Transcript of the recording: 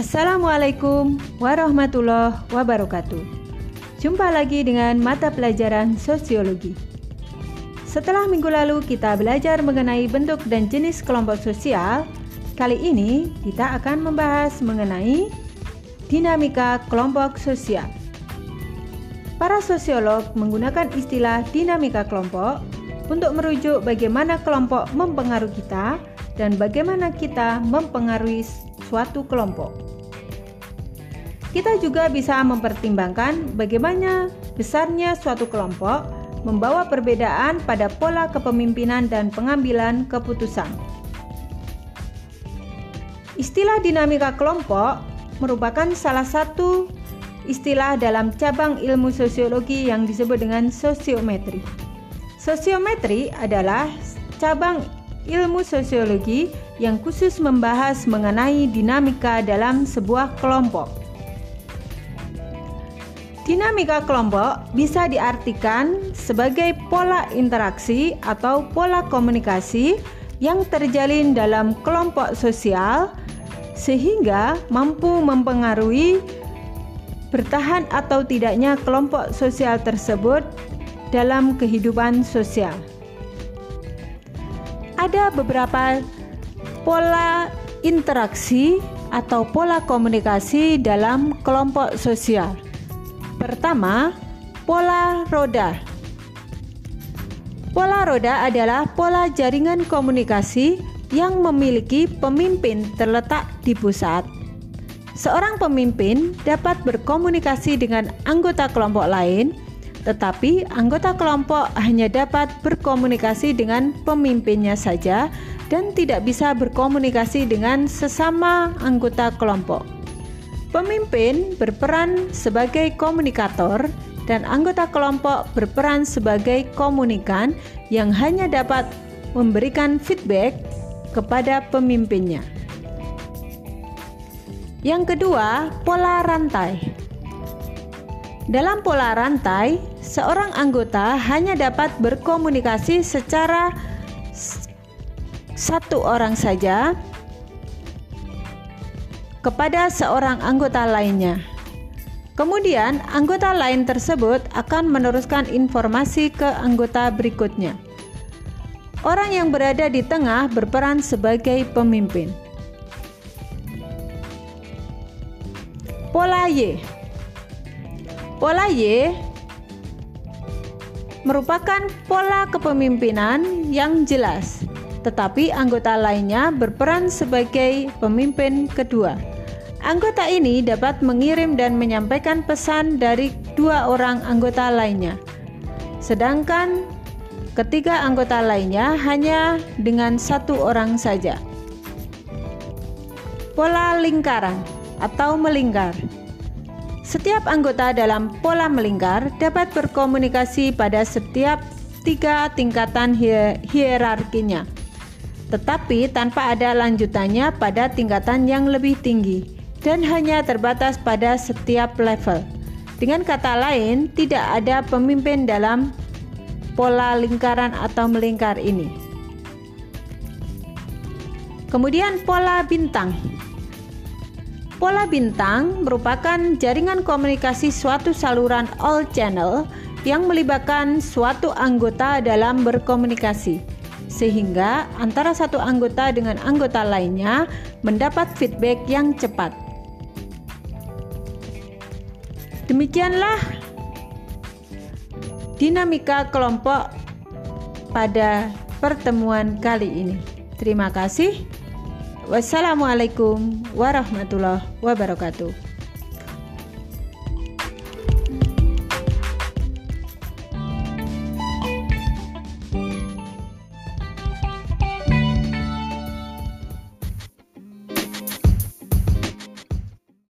Assalamualaikum warahmatullahi wabarakatuh. Jumpa lagi dengan mata pelajaran sosiologi. Setelah minggu lalu kita belajar mengenai bentuk dan jenis kelompok sosial, kali ini kita akan membahas mengenai dinamika kelompok sosial. Para sosiolog menggunakan istilah dinamika kelompok untuk merujuk bagaimana kelompok mempengaruhi kita dan bagaimana kita mempengaruhi suatu kelompok. Kita juga bisa mempertimbangkan bagaimana besarnya suatu kelompok membawa perbedaan pada pola kepemimpinan dan pengambilan keputusan. Istilah dinamika kelompok merupakan salah satu istilah dalam cabang ilmu sosiologi yang disebut dengan sosiometri. Sosiometri adalah cabang ilmu sosiologi yang khusus membahas mengenai dinamika dalam sebuah kelompok. Dinamika kelompok bisa diartikan sebagai pola interaksi atau pola komunikasi yang terjalin dalam kelompok sosial sehingga mampu mempengaruhi bertahan atau tidaknya kelompok sosial tersebut dalam kehidupan sosial ada beberapa pola interaksi atau pola komunikasi dalam kelompok sosial. Pertama, pola roda. Pola roda adalah pola jaringan komunikasi yang memiliki pemimpin terletak di pusat. Seorang pemimpin dapat berkomunikasi dengan anggota kelompok lain tetapi anggota kelompok hanya dapat berkomunikasi dengan pemimpinnya saja dan tidak bisa berkomunikasi dengan sesama anggota kelompok. Pemimpin berperan sebagai komunikator dan anggota kelompok berperan sebagai komunikan yang hanya dapat memberikan feedback kepada pemimpinnya. Yang kedua, pola rantai. Dalam pola rantai, seorang anggota hanya dapat berkomunikasi secara satu orang saja kepada seorang anggota lainnya. Kemudian, anggota lain tersebut akan meneruskan informasi ke anggota berikutnya. Orang yang berada di tengah berperan sebagai pemimpin. Pola Y Pola Y merupakan pola kepemimpinan yang jelas, tetapi anggota lainnya berperan sebagai pemimpin kedua. Anggota ini dapat mengirim dan menyampaikan pesan dari dua orang anggota lainnya, sedangkan ketiga anggota lainnya hanya dengan satu orang saja. Pola lingkaran atau melingkar. Setiap anggota dalam pola melingkar dapat berkomunikasi pada setiap tiga tingkatan hierarkinya, tetapi tanpa ada lanjutannya pada tingkatan yang lebih tinggi dan hanya terbatas pada setiap level. Dengan kata lain, tidak ada pemimpin dalam pola lingkaran atau melingkar ini. Kemudian pola bintang. Pola bintang merupakan jaringan komunikasi suatu saluran all channel yang melibatkan suatu anggota dalam berkomunikasi, sehingga antara satu anggota dengan anggota lainnya mendapat feedback yang cepat. Demikianlah dinamika kelompok pada pertemuan kali ini. Terima kasih. Wassalamualaikum warahmatullahi wabarakatuh.